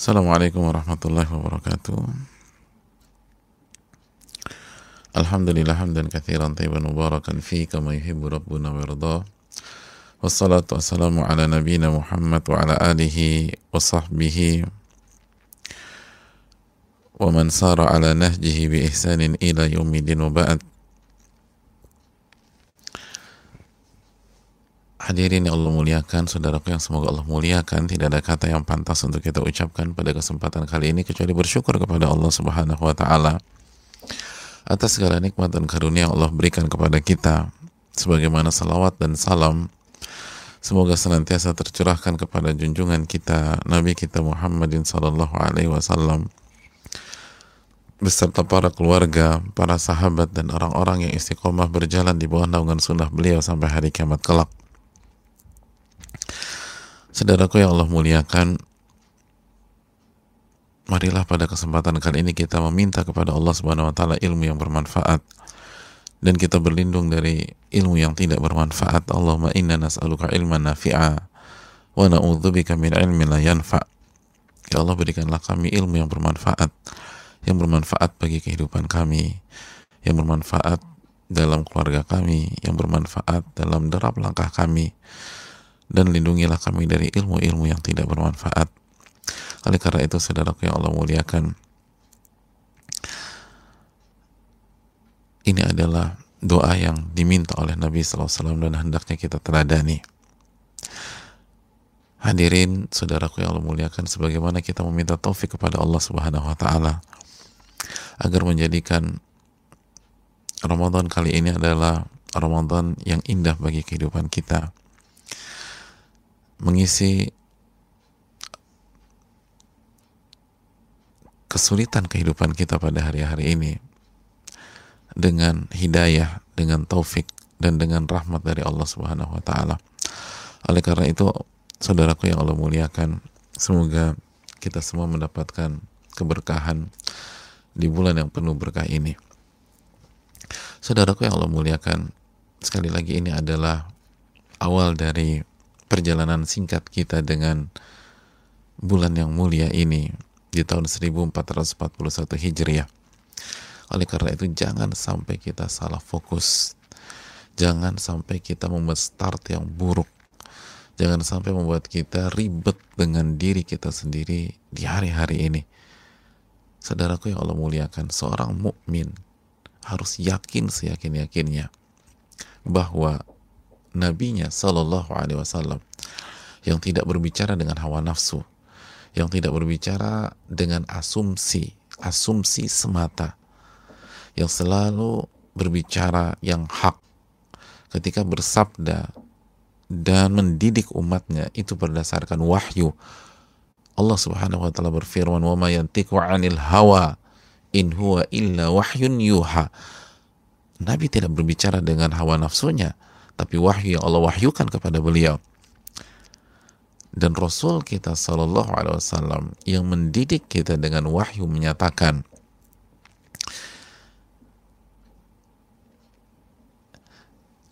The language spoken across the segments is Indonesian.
Assalamualaikum warahmatullahi wabarakatuh. Alhamdulillah hamdan kathiran tayyiban mubarakan fi kama yuhibbu rabbuna wa yarda. Wassalatu wassalamu ala nabiyyina Muhammad wa ala alihi wa sahbihi wa man sara ala nahjihi bi ihsanin ila yaumidin wa ba'd. Hadirin yang Allah muliakan, saudaraku yang semoga Allah muliakan, tidak ada kata yang pantas untuk kita ucapkan pada kesempatan kali ini kecuali bersyukur kepada Allah Subhanahu wa taala atas segala nikmat dan karunia yang Allah berikan kepada kita. Sebagaimana salawat dan salam semoga senantiasa tercurahkan kepada junjungan kita Nabi kita Muhammadin sallallahu alaihi wasallam beserta para keluarga, para sahabat dan orang-orang yang istiqomah berjalan di bawah naungan sunnah beliau sampai hari kiamat kelak. Saudaraku yang Allah muliakan, marilah pada kesempatan kali ini kita meminta kepada Allah Subhanahu wa taala ilmu yang bermanfaat dan kita berlindung dari ilmu yang tidak bermanfaat. Allahumma inna nas'aluka ilman nafi'a wa na'udzubika min ilmin la yanfa'. Ya Allah berikanlah kami ilmu yang bermanfaat, yang bermanfaat bagi kehidupan kami, yang bermanfaat dalam keluarga kami, yang bermanfaat dalam derap langkah kami, dan lindungilah kami dari ilmu-ilmu yang tidak bermanfaat. Oleh karena itu, saudaraku yang Allah muliakan, ini adalah doa yang diminta oleh Nabi SAW dan hendaknya kita teladani. Hadirin saudaraku yang Allah muliakan sebagaimana kita meminta taufik kepada Allah Subhanahu wa taala agar menjadikan Ramadan kali ini adalah Ramadan yang indah bagi kehidupan kita mengisi kesulitan kehidupan kita pada hari-hari ini dengan hidayah, dengan taufik dan dengan rahmat dari Allah Subhanahu wa taala. Oleh karena itu, saudaraku yang Allah muliakan, semoga kita semua mendapatkan keberkahan di bulan yang penuh berkah ini. Saudaraku yang Allah muliakan, sekali lagi ini adalah awal dari perjalanan singkat kita dengan bulan yang mulia ini di tahun 1441 Hijriah. Oleh karena itu jangan sampai kita salah fokus. Jangan sampai kita membuat start yang buruk. Jangan sampai membuat kita ribet dengan diri kita sendiri di hari-hari ini. Saudaraku yang Allah muliakan, seorang mukmin harus yakin seyakin-yakinnya bahwa nabinya Shallallahu Alaihi Wasallam yang tidak berbicara dengan hawa nafsu, yang tidak berbicara dengan asumsi, asumsi semata, yang selalu berbicara yang hak ketika bersabda dan mendidik umatnya itu berdasarkan wahyu. Allah Subhanahu wa taala berfirman, "Wa ma 'anil hawa in huwa illa wahyun yuha." Nabi tidak berbicara dengan hawa nafsunya, tapi wahyu yang Allah wahyukan kepada beliau. Dan Rasul kita Shallallahu Alaihi Wasallam yang mendidik kita dengan wahyu menyatakan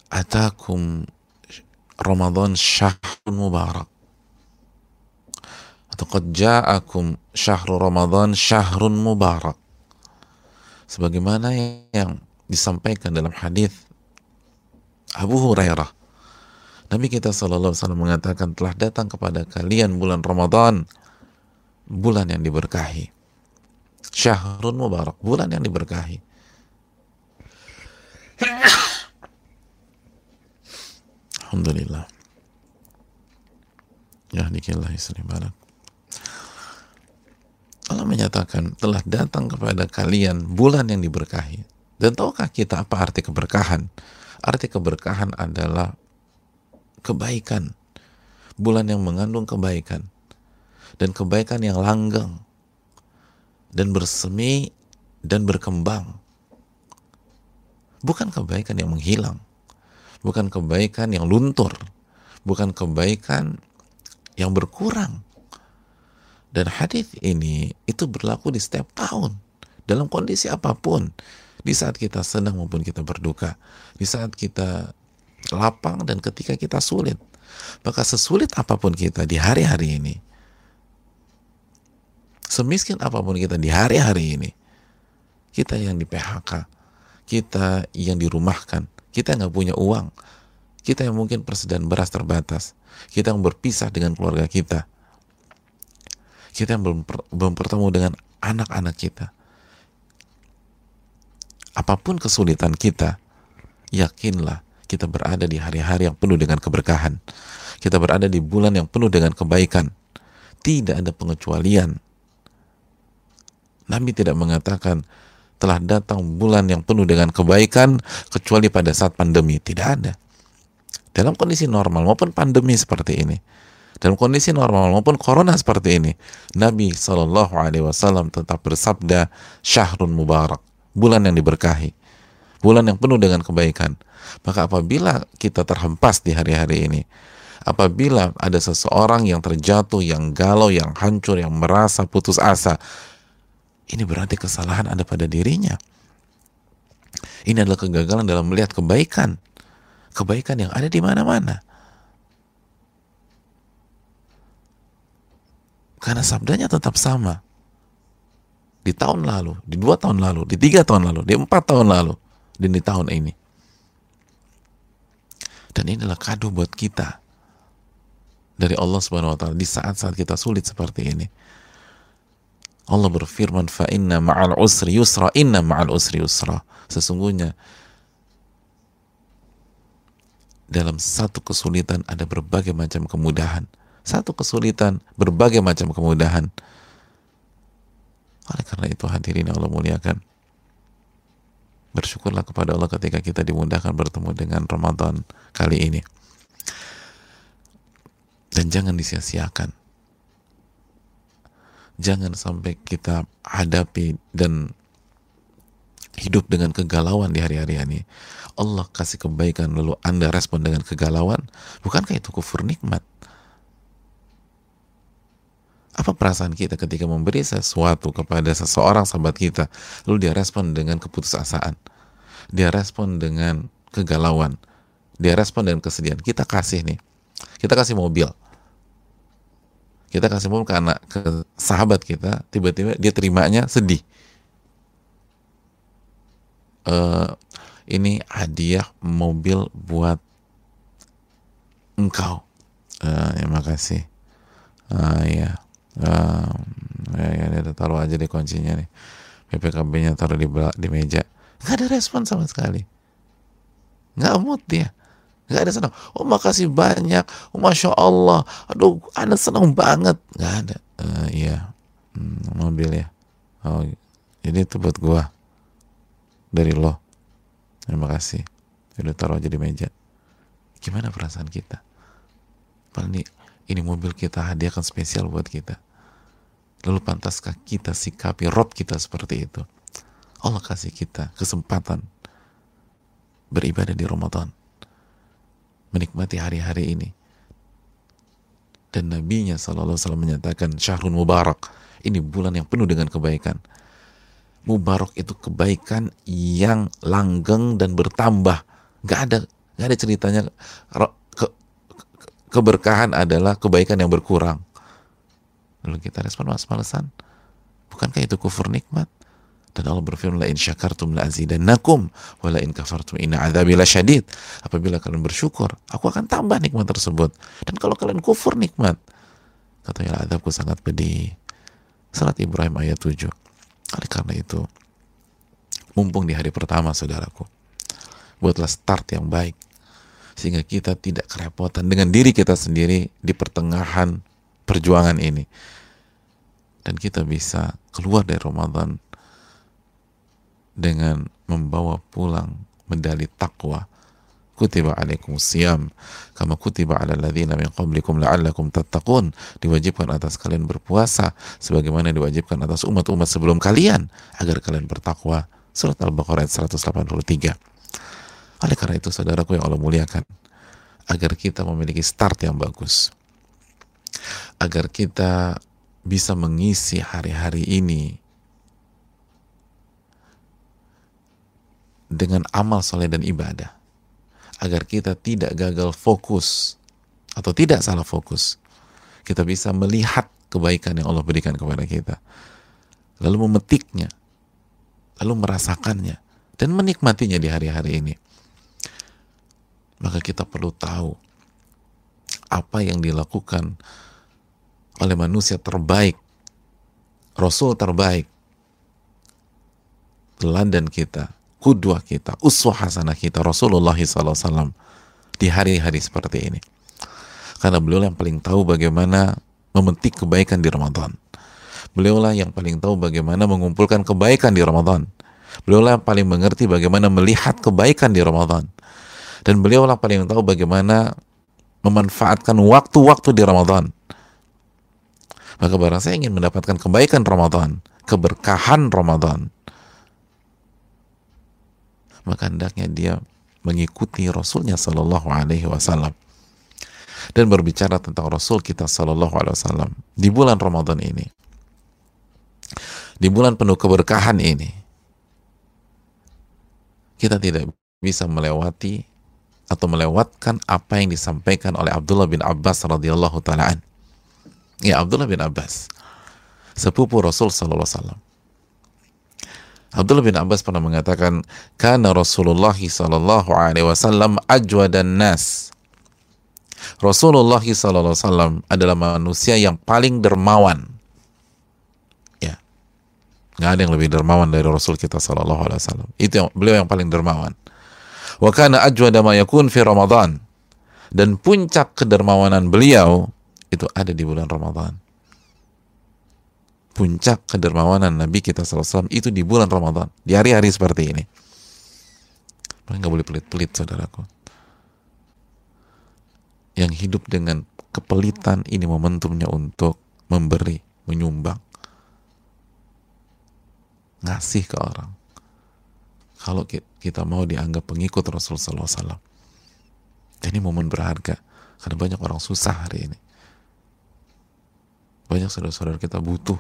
Atakum Ramadan syahrun mubarak. Atau qad ja'akum syahrul Ramadan syahrun mubarak. Sebagaimana yang disampaikan dalam hadis Abu Hurairah. Nabi kita Shallallahu Alaihi Wasallam mengatakan telah datang kepada kalian bulan Ramadan bulan yang diberkahi. Syahrun mubarak bulan yang diberkahi. Alhamdulillah. Ya dikillah istri barak. Allah menyatakan telah datang kepada kalian bulan yang diberkahi. Dan tahukah kita apa arti keberkahan Arti keberkahan adalah kebaikan. Bulan yang mengandung kebaikan. Dan kebaikan yang langgang. Dan bersemi dan berkembang. Bukan kebaikan yang menghilang. Bukan kebaikan yang luntur. Bukan kebaikan yang berkurang. Dan hadis ini itu berlaku di setiap tahun dalam kondisi apa pun di saat kita senang maupun kita berduka, di saat kita lapang dan ketika kita sulit. Maka sesulit apa pun kita di hari-hari ini, semiskin apa pun kita di hari-hari ini, kita yang di PHK, kita yang dirumahkan, kita nggak punya uang, kita yang mungkin persediaan beras terbatas, kita yang berpisah dengan keluarga kita, kita yang belum, belum bertemu dengan anak-anak kita. Apa pun kesulitan kita, yakinlah kita berada di hari-hari yang penuh dengan keberkahan. Kita berada di bulan yang penuh dengan kebaikan. Tidak ada pengecualian. Nabi tidak mengatakan telah datang bulan yang penuh dengan kebaikan kecuali pada saat pandemi. Tidak ada. Dalam kondisi normal maupun pandemi seperti ini. Dalam kondisi normal maupun corona seperti ini, Nabi Shallallahu Alaihi Wasallam tetap bersabda, syahrun mubarak, bulan yang diberkahi, bulan yang penuh dengan kebaikan. Maka apabila kita terhempas di hari-hari ini, apabila ada seseorang yang terjatuh, yang galau, yang hancur, yang merasa putus asa, ini berarti kesalahan ada pada dirinya. Ini adalah kegagalan dalam melihat kebaikan. Kebaikan yang ada di mana-mana. Karena sabdanya tetap sama. Di tahun lalu, di dua tahun lalu, di tiga tahun lalu, di empat tahun lalu, dan di tahun ini. Dan ini adalah kado buat kita dari Allah Subhanahu wa taala di saat-saat kita sulit seperti ini. Allah berfirman fa inna ma'al usri yusra inna ma'al usri yusra. Sesungguhnya dalam satu kesulitan ada berbagai macam kemudahan. Satu kesulitan, berbagai macam kemudahan. Oleh karena itu hadirin Allah muliakan. Bersyukurlah kepada Allah ketika kita dimudahkan bertemu dengan Ramadan kali ini. Dan jangan disia-siakan. Jangan sampai kita hadapi dan hidup dengan kegalauan di hari-hari ini. Allah kasih kebaikan lalu Anda respon dengan kegalauan. Bukankah itu kufur nikmat? Apa perasaan kita ketika memberi sesuatu kepada seseorang sahabat kita, lalu dia respon dengan keputusasaan, dia respon dengan kegalauan, dia respon dengan kesedihan. Kita kasih nih, kita kasih mobil, kita kasih mobil ke anak, ke sahabat kita, tiba-tiba dia terimanya sedih. Uh, ini hadiah mobil buat engkau. Uh, ya makasih. Uh, ya uh, ya, ya ya taruh aja di kuncinya nih. PPKB-nya taruh di di meja. Nggak ada respon sama sekali. Nggak mood dia. Nggak ada senang. Oh makasih banyak. Oh masya Allah. Aduh anda senang banget. Nggak ada. Uh, iya. Hmm, mobil ya. Oh ini itu buat gua. Dari lo. Terima kasih. Udah taruh aja di meja. Gimana perasaan kita? Paling ini mobil kita hadiahkan spesial buat kita Lalu pantaskah kita sikapi Rob kita seperti itu? Allah kasih kita kesempatan beribadah di Ramadan. Menikmati hari-hari ini. Dan Nabi-Nya SAW menyatakan Syahrul Mubarak. Ini bulan yang penuh dengan kebaikan. Mubarak itu kebaikan yang langgeng dan bertambah. Gak ada, gak ada ceritanya ke, keberkahan adalah kebaikan yang berkurang Lalu kita respon mas-malesan. Bukankah itu kufur nikmat? Dan Allah berfirman, la in syakartum la azidannakum wa la in kafartum inna adzabi syadid. Apabila kalian bersyukur, aku akan tambah nikmat tersebut. Dan kalau kalian kufur nikmat, katanya azabku sangat pedih. Salat Ibrahim ayat 7. Oleh karena itu, mumpung di hari pertama saudaraku, buatlah start yang baik sehingga kita tidak kerepotan dengan diri kita sendiri di pertengahan perjuangan ini. Dan kita bisa keluar dari Ramadan dengan membawa pulang medali takwa kutiba alaikum siyam kama kutiba ala alladhina min qablikum la'allakum tattaqun. Diwajibkan atas kalian berpuasa sebagaimana diwajibkan atas umat-umat sebelum kalian agar kalian bertakwa. Surat al-baqarah ayat 183 oleh karena itu saudaraku yang Allah muliakan agar kita memiliki start yang bagus agar kita bisa mengisi hari-hari ini dengan amal soleh dan ibadah. Agar kita tidak gagal fokus atau tidak salah fokus. Kita bisa melihat kebaikan yang Allah berikan kepada kita. Lalu memetiknya lalu merasakannya dan menikmatinya di hari-hari ini. Maka kita perlu tahu apa yang dilakukan oleh manusia terbaik Rasul terbaik teladan kita kudwah kita uswah hasanah kita Rasulullah SAW di hari-hari seperti ini karena beliau yang paling tahu bagaimana memetik kebaikan di Ramadan. Beliaulah yang paling tahu bagaimana mengumpulkan kebaikan di Ramadan. Beliaulah yang paling mengerti bagaimana melihat kebaikan di Ramadan. Dan beliaulah paling tahu bagaimana memanfaatkan waktu-waktu di Ramadan. Maka barang saya ingin mendapatkan kebaikan Ramadan, keberkahan Ramadan, maka hendaknya dia mengikuti Rasulnya Shallallahu Alaihi Wasallam. Dan berbicara tentang Rasul kita Sallallahu Alaihi Wasallam di bulan Ramadan ini, di bulan penuh keberkahan ini, kita tidak bisa melewati atau melewatkan apa yang disampaikan oleh Abdullah bin Abbas radhiyallahu taalaan. Ya Abdullah bin Abbas, sepupu Rasul Sallallahu Alaihi Wasallam. Abdullah bin Abbas pernah mengatakan, "Karena Rasulullah sallallahu alaihi wasallam ajwadan nas." Rasulullah SAW adalah manusia yang paling dermawan. Ya, nggak ada yang lebih dermawan dari Rasul kita Sallallahu Alaihi Wasallam. Itu yang beliau yang paling dermawan. Wa kana ajwada ma yakun fi Ramadan. Dan puncak kedermawanan beliau itu ada di bulan Ramadan. Puncak kedermawanan Nabi kita SAW itu di bulan Ramadan, di hari-hari seperti ini. Nggak boleh pelit-pelit, saudaraku yang hidup dengan kepelitan ini momentumnya untuk memberi, menyumbang, ngasih ke orang. Kalau kita mau dianggap pengikut Rasulullah SAW, ini momen berharga karena banyak orang susah hari ini. Banyak saudara-saudara kita butuh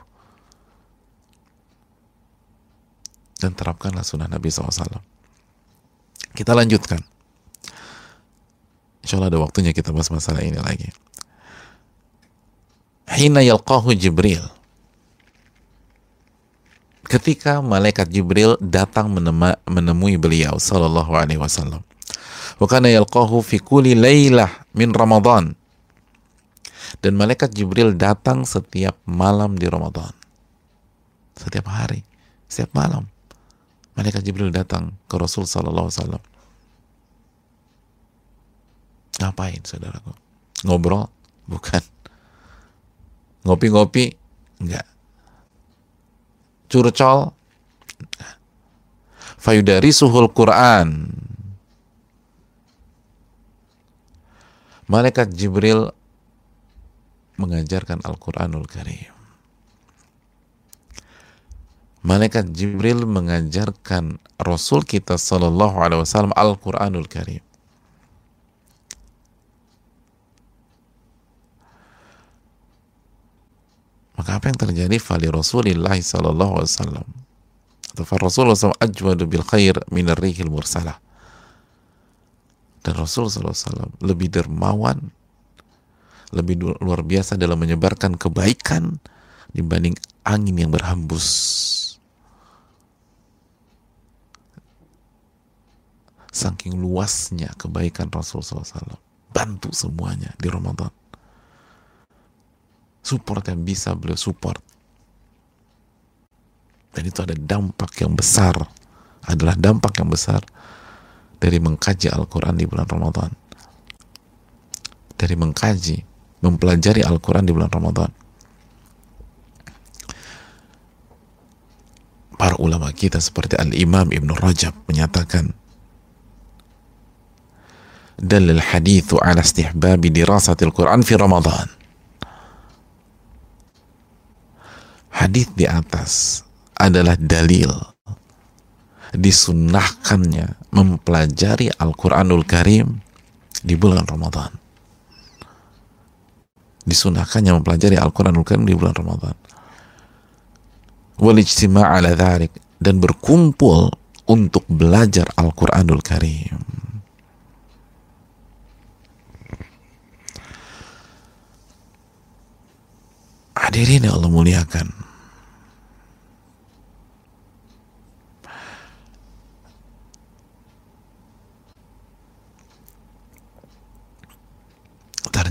dan terapkanlah sunnah Nabi SAW. Kita lanjutkan. Insya Allah ada waktunya kita bahas masalah ini lagi. Hina yalqahu Jibril. Ketika malaikat Jibril datang menemui beliau sallallahu alaihi wasallam. Wa kana yalqahu fi kulli lailah min Ramadan. Dan malaikat Jibril datang setiap malam di Ramadan. Setiap hari, setiap malam. Malaikat Jibril datang ke Rasul sallallahu alaihi Ngapain saudaraku? Ngobrol? Bukan. Ngopi-ngopi? Enggak. Curcol? Fayudari suhul Quran. Malaikat Jibril mengajarkan Al-Quranul Karim. Malaikat Jibril mengajarkan Rasul kita Sallallahu Alaihi Wasallam Al-Quranul Karim. Maka apa yang terjadi fali Rasulillah sallallahu alaihi wasallam atau Rasulullah SAW ajwadu bil khair min rihil mursalah dan Rasul SAW lebih dermawan lebih luar biasa dalam menyebarkan kebaikan dibanding angin yang berhembus. Saking luasnya kebaikan Rasul SAW bantu semuanya di Ramadan. Support yang bisa beliau support. Dan itu ada dampak yang besar. Adalah dampak yang besar dari mengkaji Al-Quran di bulan Ramadan. Dari mengkaji mempelajari Al-Quran di bulan Ramadan para ulama kita seperti Al-Imam Ibn Rajab menyatakan dalil hadithu ala istihbabi dirasatil Quran fi Ramadan hadis di atas adalah dalil disunahkannya mempelajari Al-Quranul Karim di bulan Ramadan. Disunahkannya mempelajari Al-Quranul Karim di bulan Ramadan. Dan berkumpul untuk belajar Al-Quranul Karim. Hadirin yang Allah muliakan.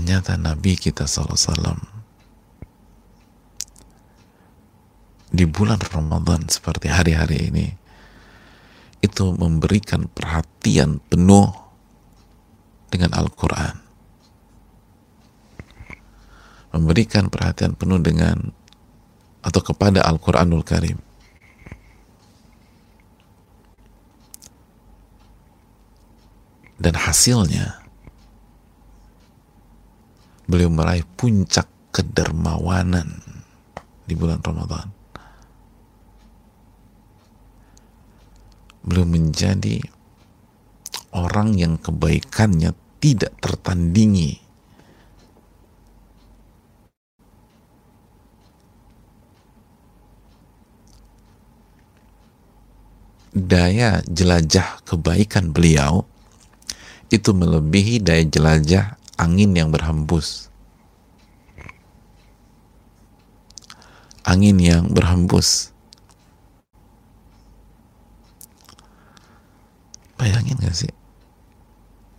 Ternyata Nabi kita SAW di bulan Ramadan seperti hari-hari ini itu memberikan perhatian penuh dengan Al-Quran. Memberikan perhatian penuh dengan atau kepada Al-Quranul Karim. Dan hasilnya beliau meraih puncak kedermawanan di bulan Ramadan. Beliau menjadi orang yang kebaikannya tidak tertandingi. Daya jelajah kebaikan beliau itu melebihi daya jelajah angin yang berhembus. Angin yang berhembus. Bayangin gak sih?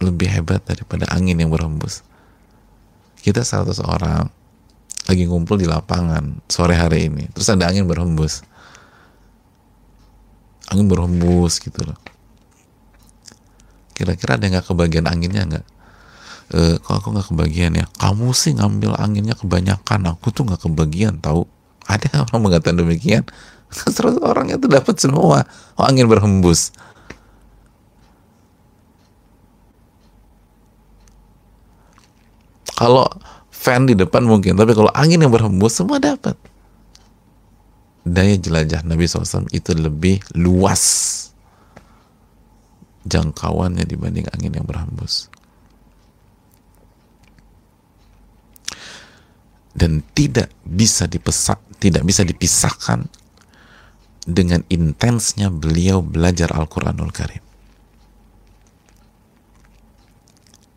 Lebih hebat daripada angin yang berhembus. Kita satu orang lagi ngumpul di lapangan sore hari ini. Terus ada angin berhembus angin berhembus gitu loh kira-kira ada nggak kebagian anginnya nggak e, kok aku nggak kebagian ya? Kamu sih ngambil anginnya kebanyakan. Aku tuh nggak kebagian tahu? Ada orang mengatakan demikian. Terus orangnya tuh dapat semua. Oh, angin berhembus. Kalau fan di depan mungkin tapi kalau angin yang berhembus semua dapat. Daya jelajah Nabi SAW itu lebih luas jangkauannya dibanding angin yang berhembus. Dan tidak bisa dipesak, tidak bisa dipisahkan dengan intensnya beliau belajar Al-Quranul Karim.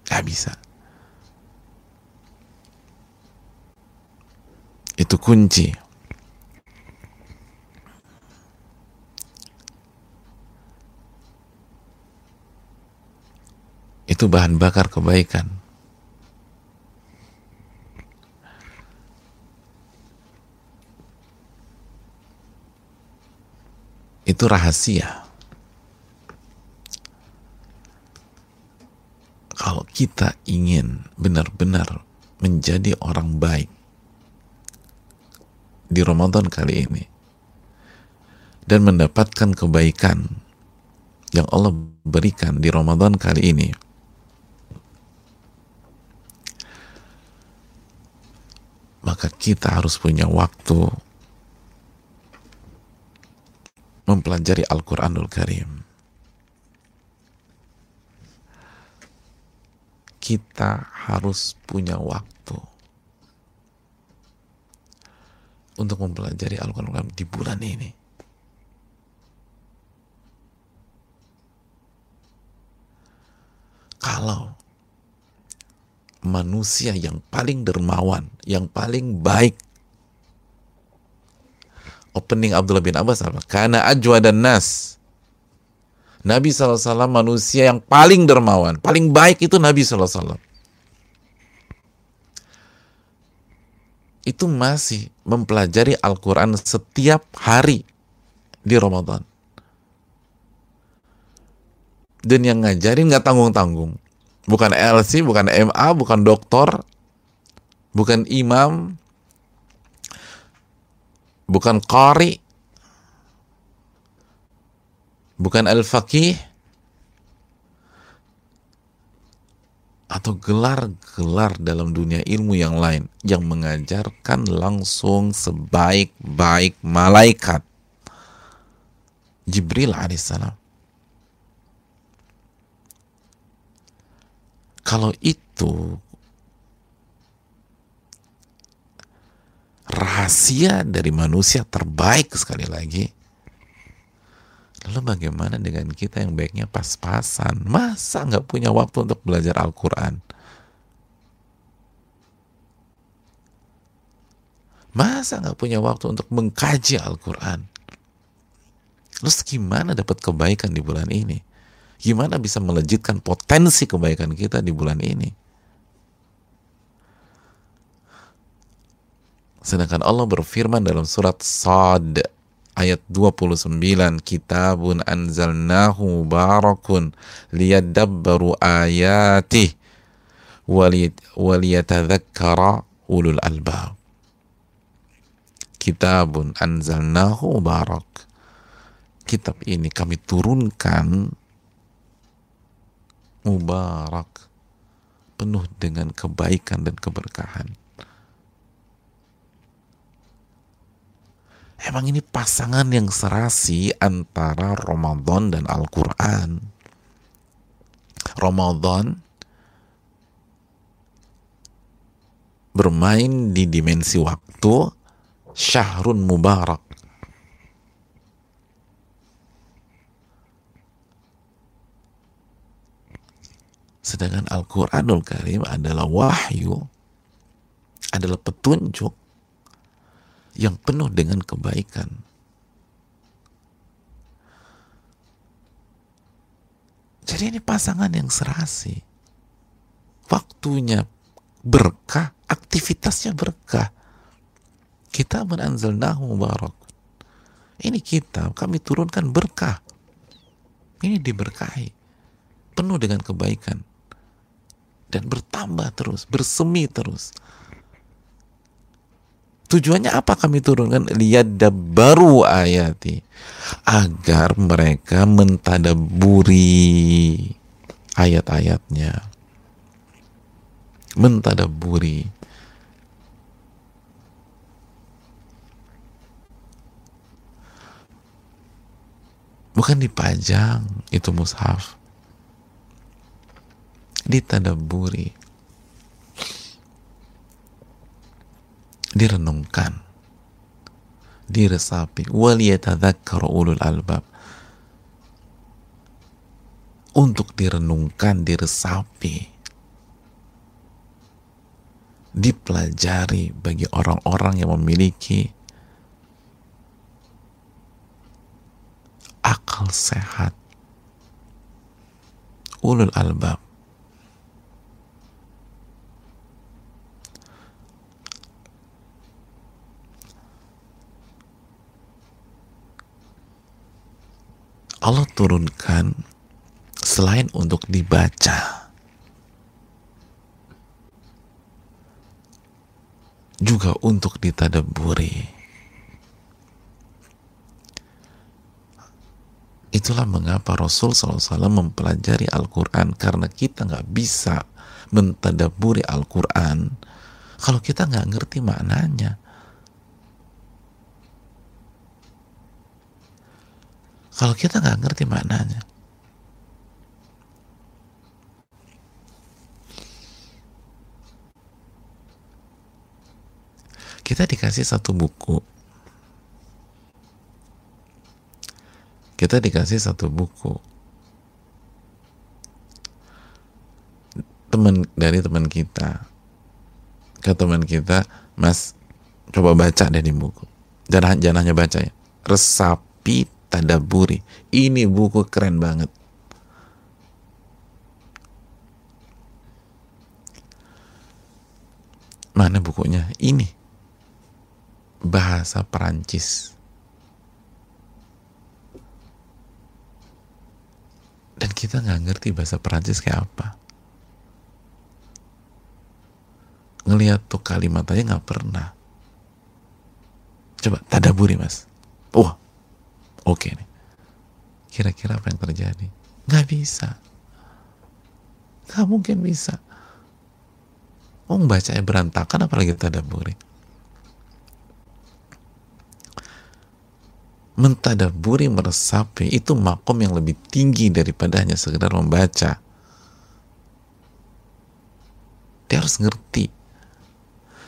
Gak bisa. Itu kunci itu bahan bakar kebaikan. Itu rahasia. Kalau kita ingin benar-benar menjadi orang baik di Ramadan kali ini dan mendapatkan kebaikan yang Allah berikan di Ramadan kali ini maka kita harus punya waktu mempelajari Al-Quranul Karim. Kita harus punya waktu untuk mempelajari Al-Quranul Karim di bulan ini. Kalau manusia yang paling dermawan, yang paling baik. Opening Abdullah bin Abbas apa? Karena ajwa dan nas. Nabi SAW manusia yang paling dermawan, paling baik itu Nabi SAW. Itu masih mempelajari Al-Quran setiap hari di Ramadan. Dan yang ngajarin nggak tanggung-tanggung bukan LC, bukan MA, bukan doktor, bukan imam, bukan qari, bukan al-faqih, atau gelar-gelar dalam dunia ilmu yang lain yang mengajarkan langsung sebaik-baik malaikat. Jibril alaihissalam. Kalau itu rahasia dari manusia terbaik sekali lagi, lalu bagaimana dengan kita yang baiknya pas-pasan? Masa nggak punya waktu untuk belajar Al-Quran? Masa nggak punya waktu untuk mengkaji Al-Quran? Terus gimana dapat kebaikan di bulan ini? Gimana bisa melejitkan potensi kebaikan kita di bulan ini? Sedangkan Allah berfirman dalam surat Sad ayat 29 kitabun anzalnahu barakun liyadabbaru ayatih waliyatadhakkara ulul albab. Kitabun anzalnahu barak. Kitab ini kami turunkan mubarak penuh dengan kebaikan dan keberkahan Emang ini pasangan yang serasi antara Ramadan dan Al-Quran. Ramadan bermain di dimensi waktu syahrun mubarak. Sedangkan Al-Quranul Karim adalah wahyu, adalah petunjuk yang penuh dengan kebaikan. Jadi ini pasangan yang serasi. Waktunya berkah, aktivitasnya berkah. Kita menanzalnahu mubarak. Ini kitab kami turunkan berkah. Ini diberkahi. Penuh dengan kebaikan. Dan bertambah terus, bersemi terus. Tujuannya apa kami turunkan? Lihat baru ayati. Agar mereka mentadaburi ayat-ayatnya. Mentadaburi. Bukan dipajang itu mushaf. Ditadaburi direnungkan diresapi. Ulul albab. Untuk direnungkan diresapi dipelajari bagi orang-orang yang memiliki akal sehat. Ulul albab Allah turunkan selain untuk dibaca. Juga untuk ditadaburi. Itulah mengapa Rasul SAW mempelajari Al-Quran. Karena kita nggak bisa mentadaburi Al-Quran. Kalau kita nggak ngerti maknanya kalau kita nggak ngerti maknanya. Kita dikasih satu buku. Kita dikasih satu buku. Teman dari teman kita ke teman kita, Mas, coba baca deh di buku. Jangan jangan hanya baca ya. Resapi Tadaburi. Ini buku keren banget. Mana bukunya? Ini. Bahasa Perancis. Dan kita nggak ngerti bahasa Perancis kayak apa. Ngeliat tuh kalimat aja nggak pernah. Coba tadaburi mas. Wah, oke nih. Kira-kira apa yang terjadi? Nggak bisa. Nggak mungkin bisa. Oh bacanya berantakan apalagi tadaburi mentadaburi meresapi itu makom yang lebih tinggi daripada hanya sekedar membaca. Dia harus ngerti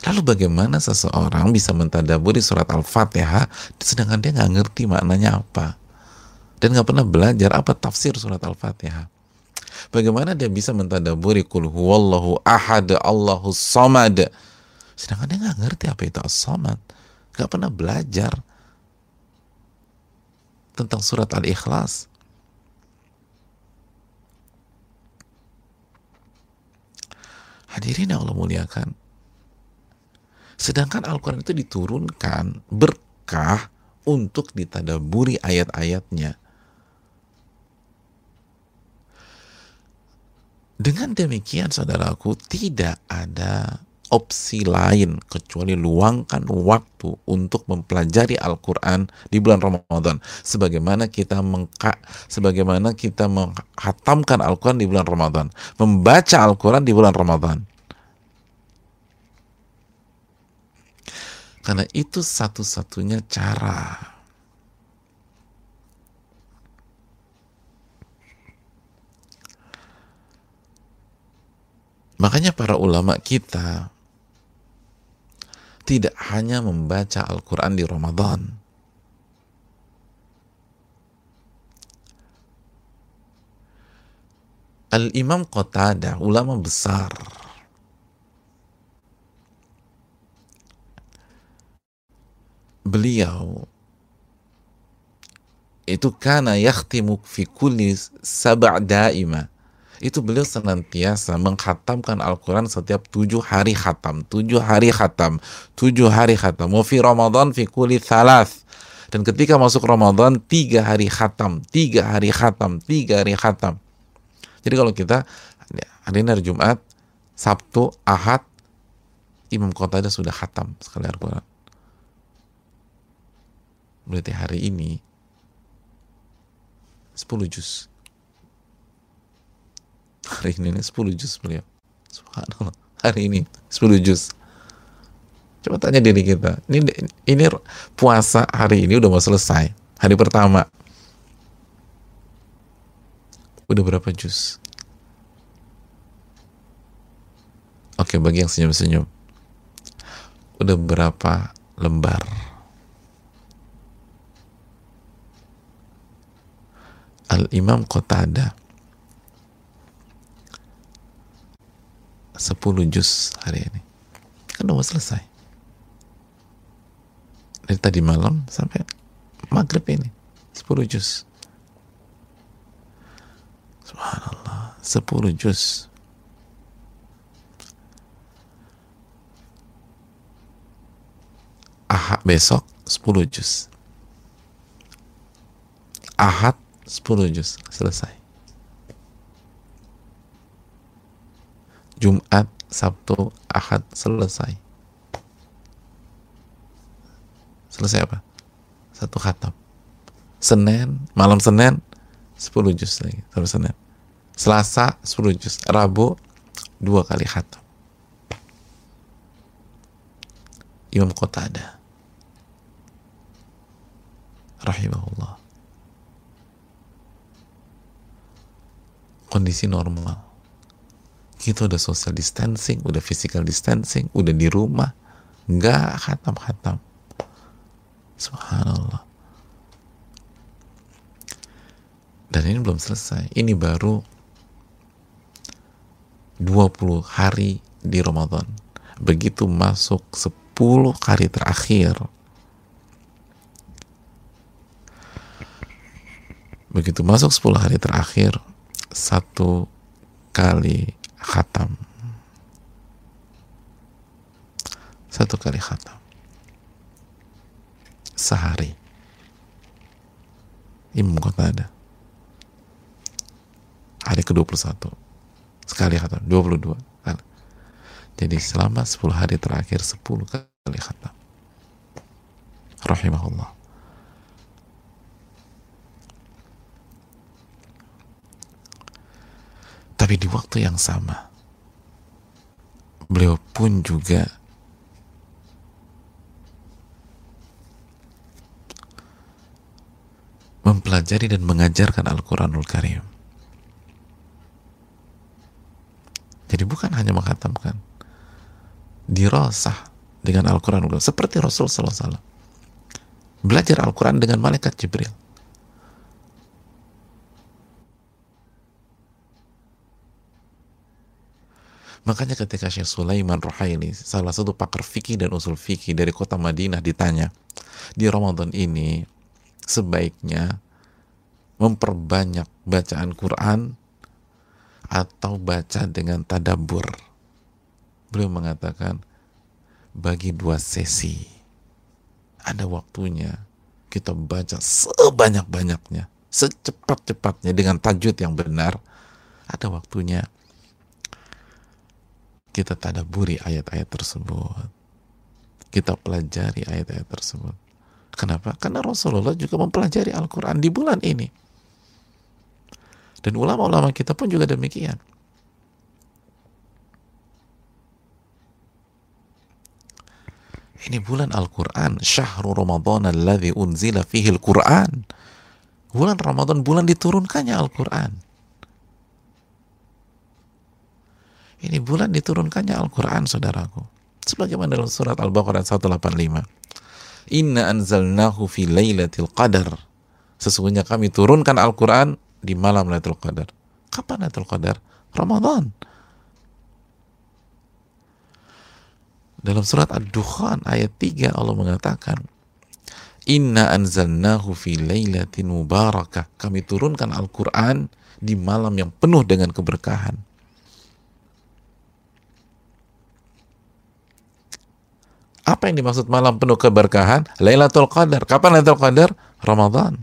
Lalu bagaimana seseorang bisa mentadaburi surat Al-Fatihah sedangkan dia nggak ngerti maknanya apa? Dan nggak pernah belajar apa tafsir surat Al-Fatihah. Bagaimana dia bisa mentadaburi kul huwallahu ahad Allahu samad sedangkan dia nggak ngerti apa itu as-samad gak pernah belajar tentang surat Al-Ikhlas. Hadirin yang Allah muliakan. Sedangkan Al-Quran itu diturunkan berkah untuk ditadaburi ayat-ayatnya. Dengan demikian saudaraku tidak ada opsi lain kecuali luangkan waktu untuk mempelajari Al-Qur'an di bulan Ramadan. Sebagaimana kita mengka sebagaimana kita menghatamkan Al-Qur'an di bulan Ramadan. Membaca Al-Qur'an di bulan Ramadan karena itu satu-satunya cara Makanya para ulama kita tidak hanya membaca Al-Quran di Ramadan. Al-Imam Qatada, ulama besar, beliau itu karena yakhtimu fi kulli sab' daima itu beliau senantiasa menghatamkan Al-Quran setiap tujuh hari khatam, tujuh hari khatam, tujuh hari khatam. Mau fi Ramadan fi kuli thalas. Dan ketika masuk Ramadan, tiga hari khatam, tiga hari khatam, tiga hari khatam. Jadi kalau kita hari ini hari Jumat, Sabtu, Ahad, Imam Qatadah sudah khatam sekali Al-Quran. Berarti hari ini 10 juz. Hari ini 10 juz beliau. Subhanallah. Hari ini 10 juz. Coba tanya diri kita. Ini ini puasa hari ini udah mau selesai. Hari pertama. Udah berapa juz? Oke bagi yang senyum-senyum. Udah berapa lembar Al-Imam Qatada. 10 juz hari ini. Kan udah selesai. Dari tadi malam sampai maghrib ini. 10 juz. Subhanallah. 10 juz. Ahad besok 10 juz. Ahad 10 juz selesai Jumat, Sabtu, Ahad selesai. Selesai apa? Satu khatam. Senin, malam Senin 10 juz lagi, terus Senin. Selasa 10 juz, Rabu dua kali khatam. Imam ada rahimahullah kondisi normal kita udah social distancing, udah physical distancing, udah di rumah, nggak khatam-khatam. Subhanallah. Dan ini belum selesai. Ini baru 20 hari di Ramadan. Begitu masuk 10 hari terakhir, begitu masuk 10 hari terakhir, satu kali khatam. Satu kali khatam. Sehari. Imam ada. Hari ke-21. Sekali khatam. 22 kali jadi selama 10 hari terakhir 10 kali khatam. Rahimahullah Tapi di waktu yang sama, beliau pun juga mempelajari dan mengajarkan Al-Quranul Karim. Jadi bukan hanya menghatamkan, dirosah dengan Al-Quran seperti Rasul SAW. Belajar Al-Quran dengan malaikat Jibril Makanya ketika Syekh Sulaiman Ruhaili, salah satu pakar fikih dan usul fikih dari kota Madinah ditanya, di Ramadan ini sebaiknya memperbanyak bacaan Quran atau baca dengan tadabur. Beliau mengatakan, bagi dua sesi, ada waktunya kita baca sebanyak-banyaknya, secepat-cepatnya dengan tajud yang benar, ada waktunya kita tadaburi ayat-ayat tersebut. Kita pelajari ayat-ayat tersebut. Kenapa? Karena Rasulullah juga mempelajari Al-Quran di bulan ini. Dan ulama-ulama kita pun juga demikian. Ini bulan Al-Quran. Syahrul Ramadan alladhi unzila fihi Al-Quran. Bulan Ramadan, bulan diturunkannya Al-Quran. Ini bulan diturunkannya Al-Quran, saudaraku. Sebagaimana dalam surat Al-Baqarah 185. Inna anzalnahu fi laylatil qadar. Sesungguhnya kami turunkan Al-Quran di malam Lailatul Qadar. Kapan Lailatul Qadar? Ramadan. Dalam surat Ad-Dukhan ayat 3 Allah mengatakan, Inna anzalnahu fi mubarakah. Kami turunkan Al-Quran di malam yang penuh dengan keberkahan. Apa yang dimaksud malam penuh keberkahan? Lailatul Qadar. Kapan Lailatul Qadar? Ramadan.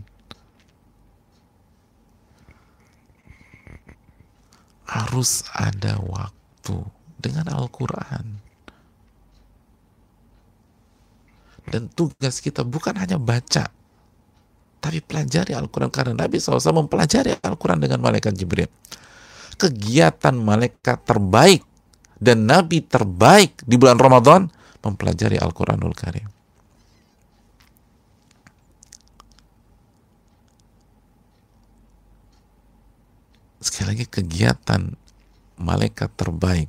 Harus ada waktu dengan Al-Quran. Dan tugas kita bukan hanya baca, tapi pelajari Al-Quran. Karena Nabi SAW mempelajari Al-Quran dengan Malaikat Jibril. Kegiatan malaikat terbaik dan Nabi terbaik di bulan Ramadan mempelajari Al-Quranul Karim. Sekali lagi kegiatan malaikat terbaik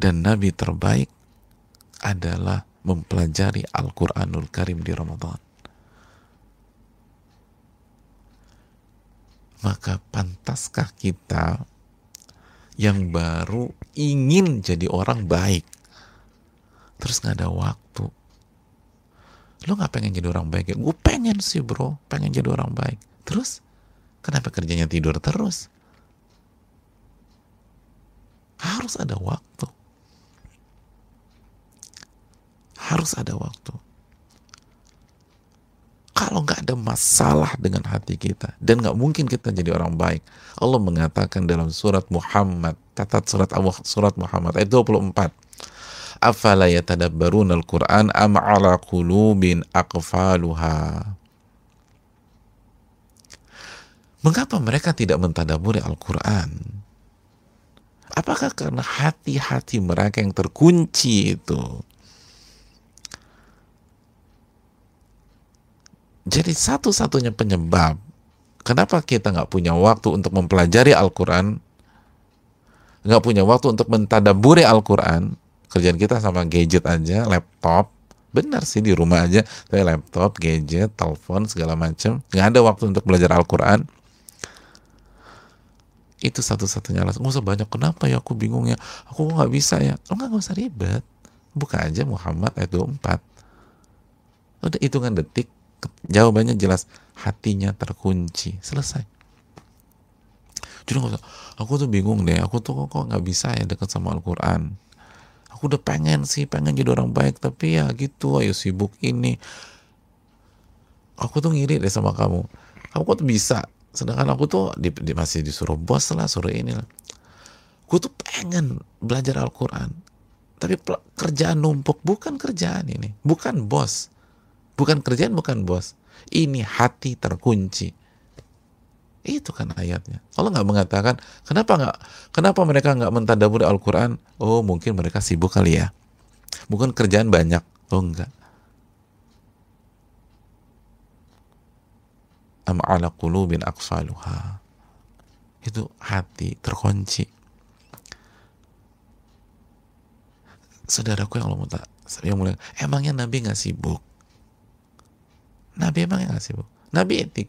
dan nabi terbaik adalah mempelajari Al-Quranul Karim di Ramadan. Maka pantaskah kita yang baru ingin jadi orang baik terus nggak ada waktu. Lo nggak pengen jadi orang baik ya? Gue pengen sih bro. Pengen jadi orang baik. Terus? Kenapa kerjanya tidur terus? Harus ada waktu. Harus ada waktu. Kalau nggak ada masalah dengan hati kita dan nggak mungkin kita jadi orang baik Allah mengatakan dalam surat Muhammad catat surat surat Muhammad ayat 24 afala yatadabbaruna al-Qur'an am ala qulubin aqfaluha Mengapa mereka tidak mentadaburi Al-Quran? Apakah karena hati-hati mereka yang terkunci itu? Jadi satu-satunya penyebab kenapa kita nggak punya waktu untuk mempelajari Al-Quran, nggak punya waktu untuk mentadaburi Al-Quran, kerjaan kita sama gadget aja laptop. Benar sih di rumah aja. Tapi laptop gadget telepon segala macam nggak ada waktu untuk belajar Al-Quran. Itu satu-satunya alasan. Nggak usah banyak kenapa ya? Aku bingung ya. Aku nggak bisa ya? Oh nggak usah ribet. Buka aja Muhammad ayat 24 udah hitungan detik. Jawabannya jelas. Hatinya terkunci. Selesai. Jadi aku tuh bingung deh. Aku tuh kok nggak bisa ya dekat sama Al-Quran aku udah pengen sih pengen jadi orang baik tapi ya gitu ayo sibuk ini. Aku tuh ngiri deh sama kamu. Kamu kok tuh bisa? Sedangkan aku tuh di, di, masih disuruh bos lah suruh ini lah. Aku tuh pengen belajar Al-Quran. Tapi kerjaan numpuk bukan kerjaan ini. Bukan bos. Bukan kerjaan bukan bos. Ini hati terkunci itu kan ayatnya. Allah nggak mengatakan kenapa nggak kenapa mereka nggak mentadaburi Al-Quran? Oh mungkin mereka sibuk kali ya. Bukan kerjaan banyak. Oh enggak. Am ala qulubin. Itu hati terkunci. Saudaraku yang Allah tak yang mulai, emangnya Nabi nggak sibuk? Nabi emangnya nggak sibuk? Nabi etik,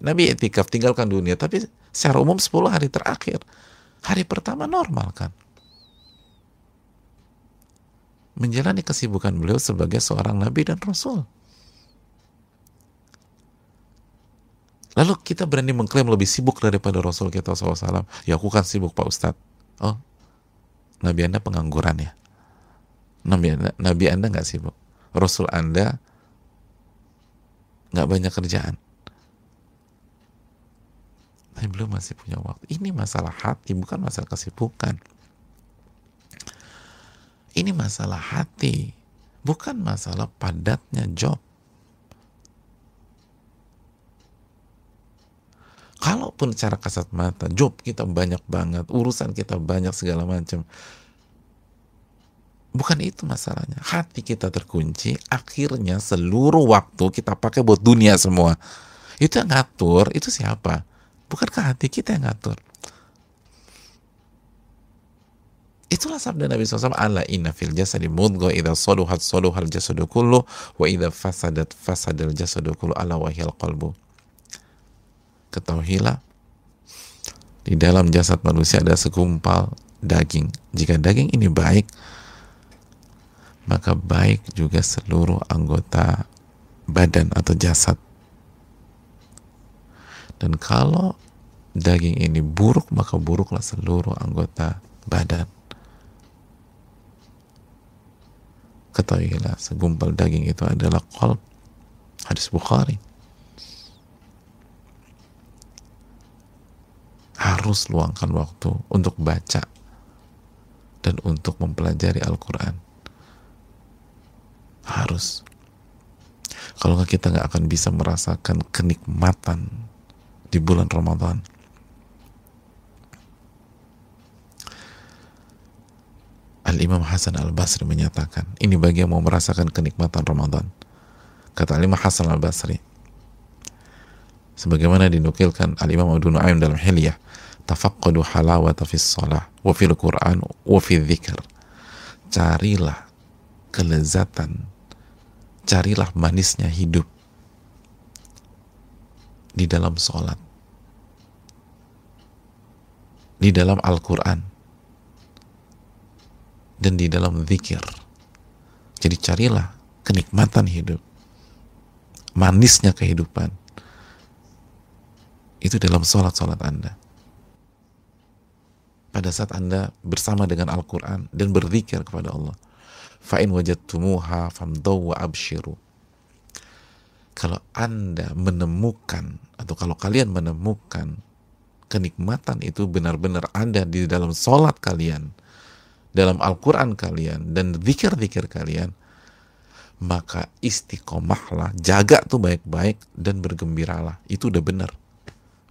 Nabi etikaf tinggalkan dunia, tapi secara umum 10 hari terakhir. Hari pertama normal kan. menjalani kesibukan beliau sebagai seorang nabi dan rasul. Lalu kita berani mengklaim lebih sibuk daripada Rasul kita SAW. Ya aku kan sibuk Pak Ustadz. Oh, Nabi Anda pengangguran ya? Nabi Anda, Nabi Anda nggak sibuk. Rasul Anda nggak banyak kerjaan. Tapi belum masih punya waktu. Ini masalah hati, bukan masalah kesibukan. Ini masalah hati, bukan masalah padatnya job. Kalaupun cara kasat mata, job kita banyak banget, urusan kita banyak segala macam. Bukan itu masalahnya. Hati kita terkunci, akhirnya seluruh waktu kita pakai buat dunia semua. Itu yang ngatur, itu siapa? Bukankah hati kita yang ngatur? Itulah sabda Nabi SAW, Ala inna fil jasadi mudgo idha soduhat soduhal jasadu kullu, wa idha fasadat fasadal jasadu kullu, ala wahil qalbu ketahuilah di dalam jasad manusia ada segumpal daging. Jika daging ini baik, maka baik juga seluruh anggota badan atau jasad. Dan kalau daging ini buruk, maka buruklah seluruh anggota badan. Ketahuilah, segumpal daging itu adalah qalb. Hadis Bukhari. harus luangkan waktu untuk baca dan untuk mempelajari Al-Quran. Harus. Kalau nggak kita nggak akan bisa merasakan kenikmatan di bulan Ramadan. Al-Imam Hasan Al-Basri menyatakan, ini bagi yang mau merasakan kenikmatan Ramadan. Kata Al-Imam Hasan Al-Basri, sebagaimana dinukilkan Al-Imam Abu Nu'aim dalam Hilyah, tafaqqadu halawata fis salah wa fil Qur'an wa fil dzikr. Carilah kelezatan, carilah manisnya hidup di dalam sholat, di dalam Al-Quran, dan di dalam zikir. Jadi carilah kenikmatan hidup, manisnya kehidupan. Itu dalam sholat-sholat Anda pada saat Anda bersama dengan Al-Quran dan berzikir kepada Allah. Fa'in wajadtumuha famdaw wa abshiru. Kalau Anda menemukan atau kalau kalian menemukan kenikmatan itu benar-benar ada di dalam sholat kalian, dalam Al-Quran kalian, dan zikir-zikir kalian, maka istiqomahlah, jaga tuh baik-baik dan bergembiralah. Itu udah benar.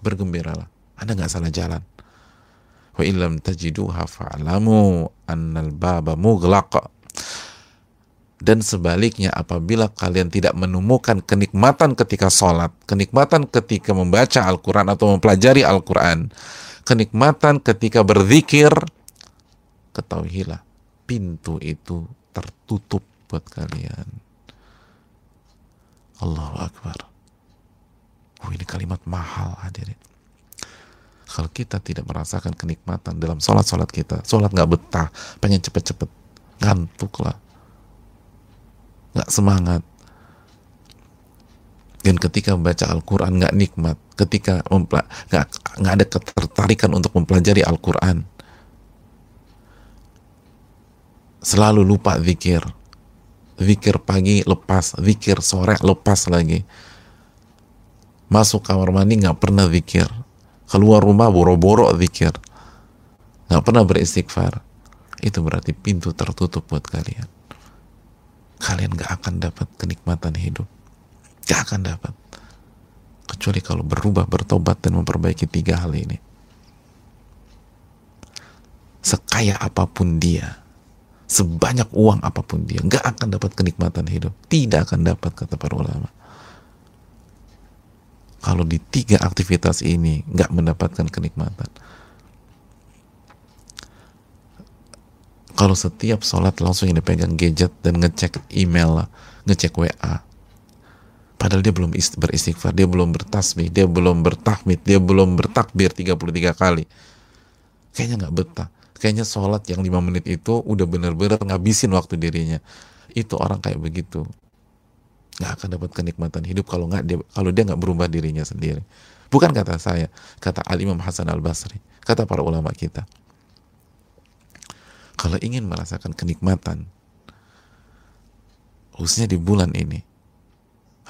Bergembiralah. Anda nggak salah jalan wa illam tajiduha fa'lamu annal baba mughlaq dan sebaliknya apabila kalian tidak menemukan kenikmatan ketika sholat, kenikmatan ketika membaca Al-Quran atau mempelajari Al-Quran, kenikmatan ketika berzikir, ketahuilah pintu itu tertutup buat kalian. Allahu Akbar. Oh ini kalimat mahal hadirin kalau kita tidak merasakan kenikmatan dalam sholat-sholat kita, sholat nggak betah, pengen cepet-cepet, ngantuk lah, nggak semangat. Dan ketika membaca Al-Quran nggak nikmat, ketika nggak nggak ada ketertarikan untuk mempelajari Al-Quran, selalu lupa zikir, zikir pagi lepas, zikir sore lepas lagi, masuk kamar mandi nggak pernah zikir, keluar rumah boro-boro zikir. Nggak pernah beristighfar itu berarti pintu tertutup buat kalian. Kalian gak akan dapat kenikmatan hidup. Gak akan dapat. Kecuali kalau berubah bertobat dan memperbaiki tiga hal ini. Sekaya apa pun dia sebanyak uang apa pun dia gak akan dapat kenikmatan hidup. Tidak akan dapat kata para ulama. Kalau di tiga aktivitas ini nggak mendapatkan kenikmatan. Kalau setiap sholat langsung ini pegang gadget dan ngecek email, ngecek WA, padahal dia belum beristighfar, dia belum bertasbih, dia belum bertahmid, dia belum bertakbir 33 kali. Kayaknya nggak betah. kayaknya sholat yang lima menit itu udah bener-bener ngabisin waktu dirinya. Itu orang kayak begitu. Nggak akan dapat kenikmatan hidup kalau nggak dia kalau dia nggak berubah dirinya sendiri. Bukan kata saya kata Al Imam Hasan Al Basri kata para ulama kita kalau ingin merasakan kenikmatan khususnya di bulan ini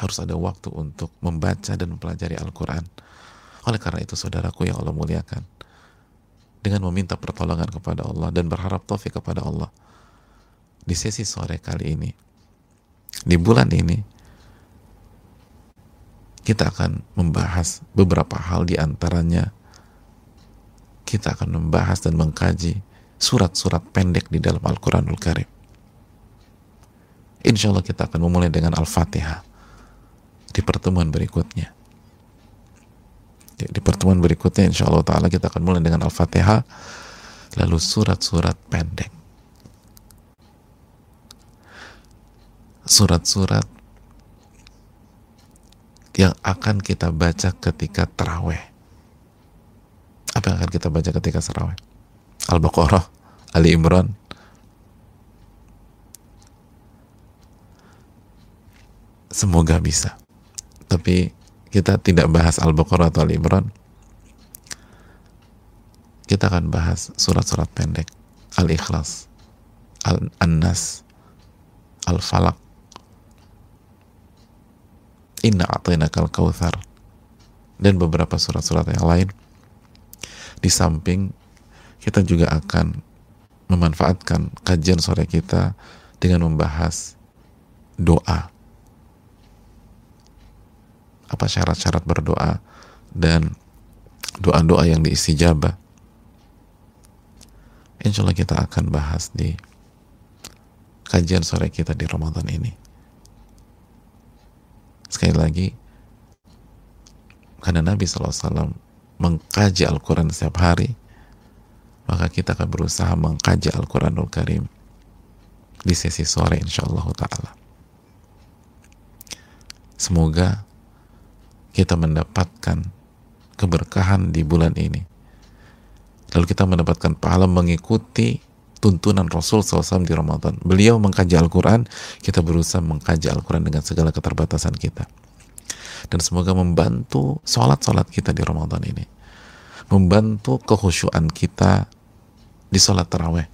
harus ada waktu untuk membaca dan mempelajari Al-Quran. Oleh karena itu saudaraku yang Allah muliakan dengan meminta pertolongan kepada Allah dan berharap taufik kepada Allah di sesi sore kali ini di bulan ini kita akan membahas beberapa hal di antaranya. Kita akan membahas dan mengkaji surat-surat pendek di dalam Al-Quranul Karim Insya Allah kita akan memulai dengan Al-Fatihah di pertemuan berikutnya. Di pertemuan berikutnya insya Allah Ta'ala kita akan mulai dengan Al-Fatihah lalu surat-surat pendek. Surat-surat yang akan kita baca ketika terawih. Apa yang akan kita baca ketika terawih? Al-Baqarah, Ali Imran, Semoga bisa. Tapi kita tidak bahas Al-Baqarah atau Al-Imran. Kita akan bahas surat-surat pendek. Al-Ikhlas, Al-Annas, Al-Falak, Inna a'tainakal kautsar dan beberapa surat-surat yang lain. Di samping kita juga akan memanfaatkan kajian sore kita dengan membahas doa apa syarat-syarat berdoa dan doa-doa yang diistijabah. Insya Allah kita akan bahas di kajian sore kita di Ramadan ini. Sekali lagi, karena Nabi SAW mengkaji Al-Quran setiap hari, maka kita akan berusaha mengkaji Al-Quranul Karim di sesi sore insya Allah ta'ala. Semoga kita mendapatkan keberkahan di bulan ini. Lalu kita mendapatkan pahala mengikuti tuntunan Rasul SAW di Ramadan. Beliau mengkaji Al-Quran, kita berusaha mengkaji Al-Quran dengan segala keterbatasan kita. Dan semoga membantu sholat-sholat kita di Ramadan ini. Membantu kehusuan kita di sholat taraweh.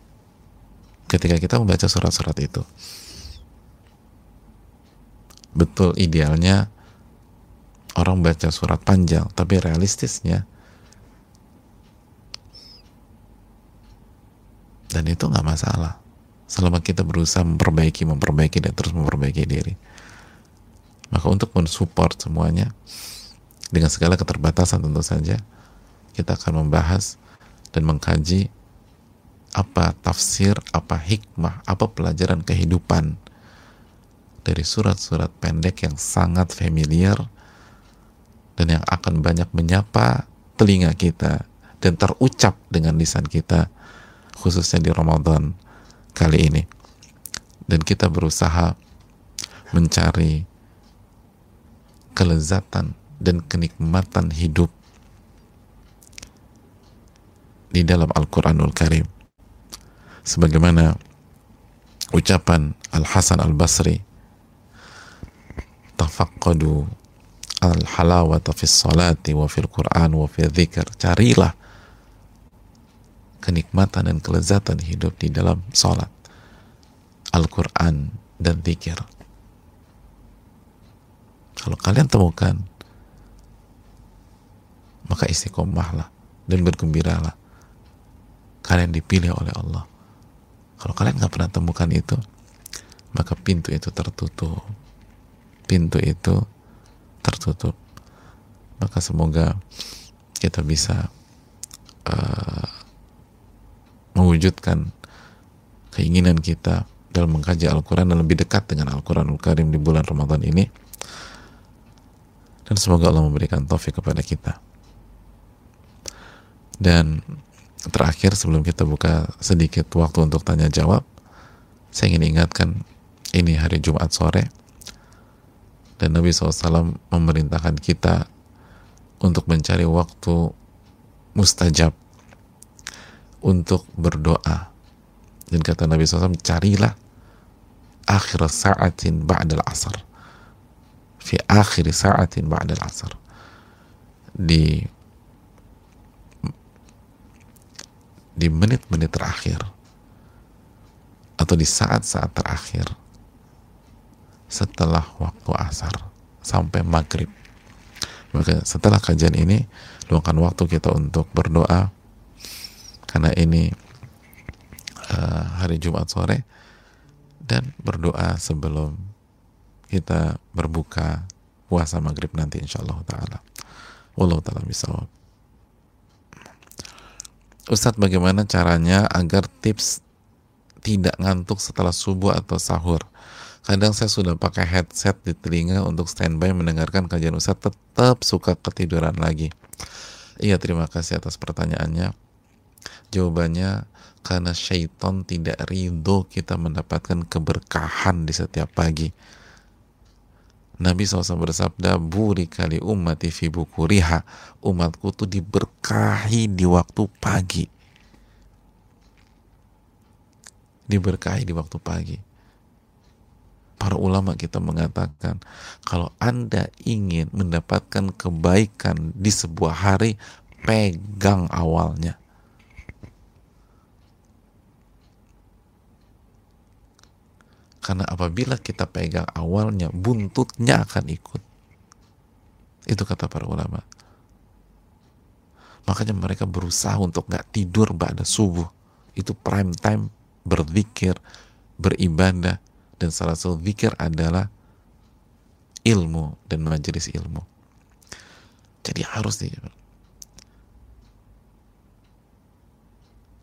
Ketika kita membaca surat-surat itu. Betul idealnya orang baca surat panjang tapi realistisnya dan itu nggak masalah selama kita berusaha memperbaiki memperbaiki dan terus memperbaiki diri maka untuk mensupport semuanya dengan segala keterbatasan tentu saja kita akan membahas dan mengkaji apa tafsir, apa hikmah, apa pelajaran kehidupan dari surat-surat pendek yang sangat familiar dan yang akan banyak menyapa telinga kita dan terucap dengan lisan kita khususnya di Ramadan kali ini. Dan kita berusaha mencari kelezatan dan kenikmatan hidup di dalam Al-Quranul Karim sebagaimana ucapan Al-Hasan Al-Basri tafaqqadu al halawata fi salati wa fil Quran wa fi dzikr. Carilah kenikmatan dan kelezatan hidup di dalam salat, Al-Quran dan zikir. Kalau kalian temukan, maka istiqomahlah dan bergembiralah. Kalian dipilih oleh Allah. Kalau kalian nggak pernah temukan itu, maka pintu itu tertutup. Pintu itu tertutup. Maka semoga kita bisa uh, mewujudkan keinginan kita dalam mengkaji Al-Quran dan lebih dekat dengan Al-Quranul Karim di bulan Ramadan ini. Dan semoga Allah memberikan taufik kepada kita. Dan terakhir sebelum kita buka sedikit waktu untuk tanya jawab saya ingin ingatkan ini hari Jumat sore dan Nabi SAW memerintahkan kita untuk mencari waktu mustajab untuk berdoa. Dan kata Nabi SAW, carilah akhir sa'atin ba'dal asar. Fi akhir sa'atin ba'dal asar. Di di menit-menit terakhir atau di saat-saat terakhir setelah waktu asar sampai maghrib maka setelah kajian ini luangkan waktu kita untuk berdoa karena ini uh, hari Jumat sore dan berdoa sebelum kita berbuka puasa maghrib nanti insya Allah taala. Wallahu taala bisawab. Ustadz bagaimana caranya agar tips tidak ngantuk setelah subuh atau sahur? Kadang saya sudah pakai headset di telinga untuk standby mendengarkan kajian Ustadz tetap suka ketiduran lagi. Iya terima kasih atas pertanyaannya. Jawabannya karena syaitan tidak ridho kita mendapatkan keberkahan di setiap pagi. Nabi SAW bersabda, Buri kali umati fi bukuriha. Umatku tuh diberkahi di waktu pagi. Diberkahi di waktu pagi. Para ulama kita mengatakan, kalau Anda ingin mendapatkan kebaikan di sebuah hari, pegang awalnya. Karena apabila kita pegang awalnya, buntutnya akan ikut. Itu kata para ulama. Makanya mereka berusaha untuk gak tidur pada subuh. Itu prime time berzikir, beribadah, dan salah satu zikir adalah ilmu dan majelis ilmu. Jadi harus di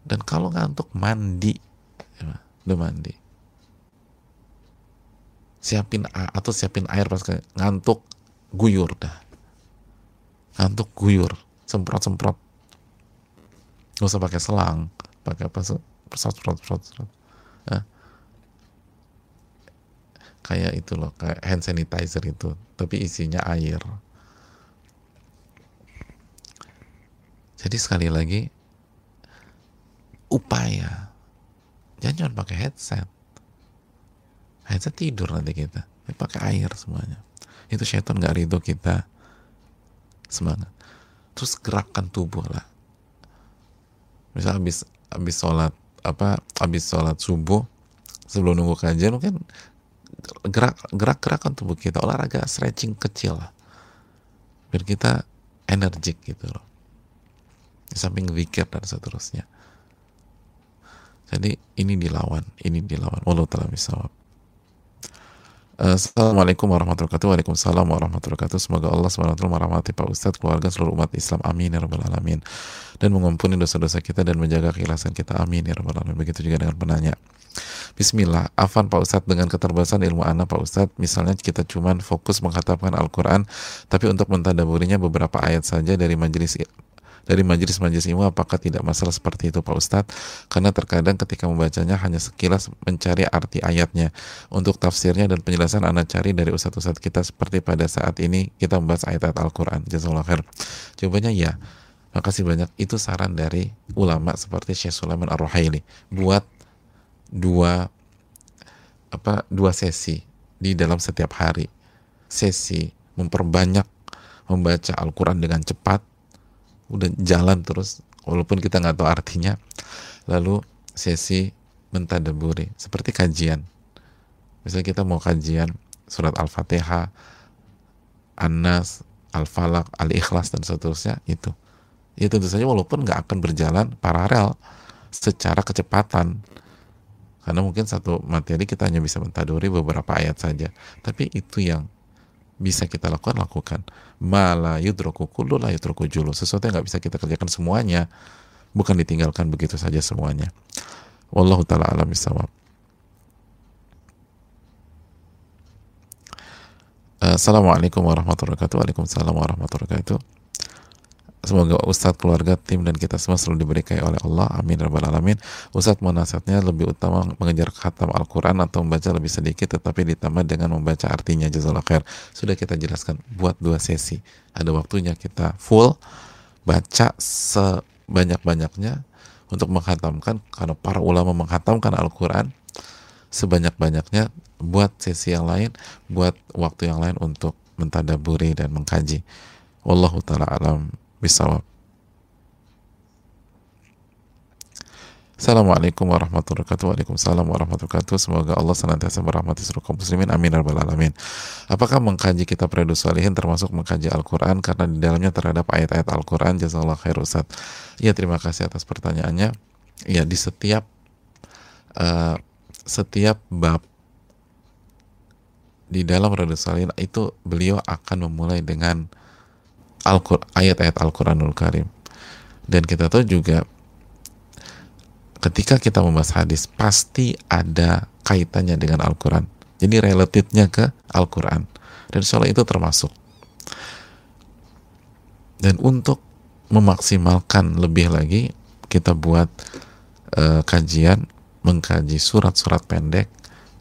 dan kalau ngantuk mandi, ya, udah mandi siapin atau siapin air pas ngantuk guyur dah. Ngantuk guyur semprot semprot nggak usah pakai selang pakai apa semprot semprot semprot, semprot. Kayak itu loh kayak hand sanitizer itu tapi isinya air. Jadi sekali lagi upaya. Jangan cuma pakai headset Akhirnya tidur nanti kita. Ya, pakai air semuanya. Itu syaitan gak ridho kita semangat. Terus gerakkan tubuh lah. Misal habis habis sholat apa habis sholat subuh sebelum nunggu kajian mungkin gerak gerak gerakan tubuh kita olahraga stretching kecil lah biar kita energik gitu loh di samping zikir dan seterusnya jadi ini dilawan ini dilawan Allah taala misawab Assalamualaikum warahmatullahi wabarakatuh. Waalaikumsalam warahmatullahi wabarakatuh. Semoga Allah SWT merahmati Pak Ustadz, keluarga seluruh umat Islam. Amin ya rabbal alamin. Dan mengampuni dosa-dosa kita dan menjaga keikhlasan kita. Amin ya rabbal alamin. Begitu juga dengan penanya. Bismillah, afan Pak Ustadz dengan keterbatasan ilmu anak Pak Ustadz, misalnya kita cuma fokus menghatapkan Al-Quran, tapi untuk mentadaburinya beberapa ayat saja dari majelis dari majelis-majelis ilmu apakah tidak masalah seperti itu Pak Ustadz? Karena terkadang ketika membacanya hanya sekilas mencari arti ayatnya. Untuk tafsirnya dan penjelasan anak cari dari ustadz-ustadz kita seperti pada saat ini kita membahas ayat-ayat Al-Quran. Jazakallah khair. Jawabannya ya makasih banyak. Itu saran dari ulama seperti Syekh Sulaiman Ar-Ruhaili buat dua apa dua sesi di dalam setiap hari. Sesi memperbanyak membaca Al-Quran dengan cepat udah jalan terus walaupun kita nggak tahu artinya. Lalu sesi mentadaburi seperti kajian. Misalnya kita mau kajian surat al-fatihah An-Nas Al-Falaq Al-Ikhlas dan seterusnya itu. Ya tentu saja walaupun nggak akan berjalan paralel secara kecepatan. Karena mungkin satu materi kita hanya bisa mentaduri beberapa ayat saja. Tapi itu yang bisa kita lakukan lakukan. Mala yudroku kullu la yudroku julu sesuatu yang nggak bisa kita kerjakan semuanya bukan ditinggalkan begitu saja semuanya. Wallahu taala alam bisawab. Assalamualaikum warahmatullahi wabarakatuh. Waalaikumsalam warahmatullahi wabarakatuh Semoga Ustadz, keluarga, tim, dan kita semua selalu diberi kaya oleh Allah. Amin. Rabbal Alamin. Ustadz mau nasihatnya lebih utama mengejar khatam Al-Quran atau membaca lebih sedikit tetapi ditambah dengan membaca artinya. Jazakallah khair. Sudah kita jelaskan. Buat dua sesi. Ada waktunya kita full. Baca sebanyak-banyaknya. untuk menghatamkan karena para ulama menghatamkan Al-Quran sebanyak-banyaknya buat sesi yang lain buat waktu yang lain untuk mentadaburi dan mengkaji wallahu taala alam bisawab Assalamualaikum warahmatullahi wabarakatuh. Waalaikumsalam warahmatullahi wabarakatuh. Semoga Allah senantiasa merahmati seluruh kaum muslimin. Amin ya rabbal alamin. Apakah mengkaji kitab Redus Salihin termasuk mengkaji Al-Quran karena di dalamnya terhadap ayat-ayat Al-Quran? Jazakallah khair Ustaz. Ya terima kasih atas pertanyaannya. Ya di setiap uh, setiap bab di dalam Redus Salihin itu beliau akan memulai dengan ayat-ayat Al-Quranul Karim. Dan kita tahu juga ketika kita membahas hadis pasti ada kaitannya dengan Al-Quran. Jadi relatifnya ke Al-Quran. Dan insya itu termasuk. Dan untuk memaksimalkan lebih lagi, kita buat uh, kajian, mengkaji surat-surat pendek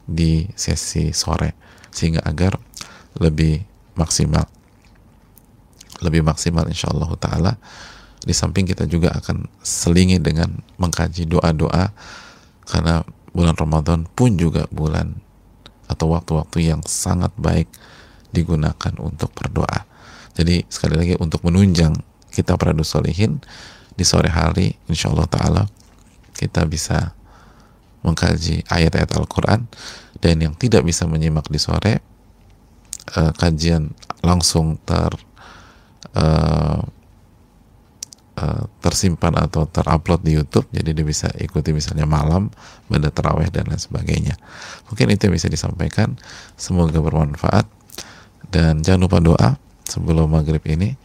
di sesi sore. Sehingga agar lebih maksimal. Lebih maksimal insya Allah ta'ala di samping kita juga akan selingi dengan mengkaji doa-doa karena bulan Ramadan pun juga bulan atau waktu-waktu yang sangat baik digunakan untuk berdoa. Jadi sekali lagi untuk menunjang kita pada solihin di sore hari insya Allah Ta'ala kita bisa mengkaji ayat-ayat Al-Quran dan yang tidak bisa menyimak di sore uh, kajian langsung ter uh, Eh, tersimpan atau terupload di YouTube jadi dia bisa ikuti misalnya malam pada terawih dan lain sebagainya. Mungkin itu yang bisa disampaikan. Semoga bermanfaat. Dan jangan lupa doa sebelum maghrib ini.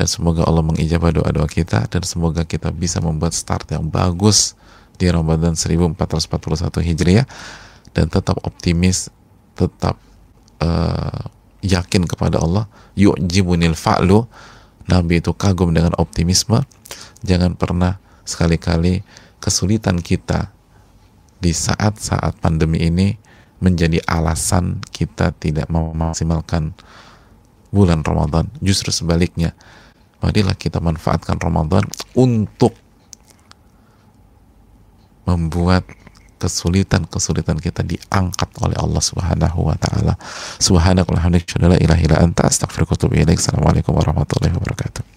Dan semoga Allah mengijabah doa-doa kita dan semoga kita bisa membuat start yang bagus di Ramadan 1441 Hijriah. Dan tetap optimis tetap uh, yakin kepada Allah yu'jibunil fa'lu Nabi itu kagum dengan optimisme. Jangan pernah sekali-kali kesulitan kita di saat-saat pandemi ini menjadi alasan kita tidak memaksimalkan bulan Ramadan. Justru sebaliknya, marilah kita manfaatkan Ramadan untuk membuat kesulitan-kesulitan kita diangkat oleh Allah Subhanahu wa taala. Subhanakallahumma wa bihamdika la ilaha illa anta astaghfiruka wa atubu ilaik. Assalamualaikum warahmatullahi wabarakatuh.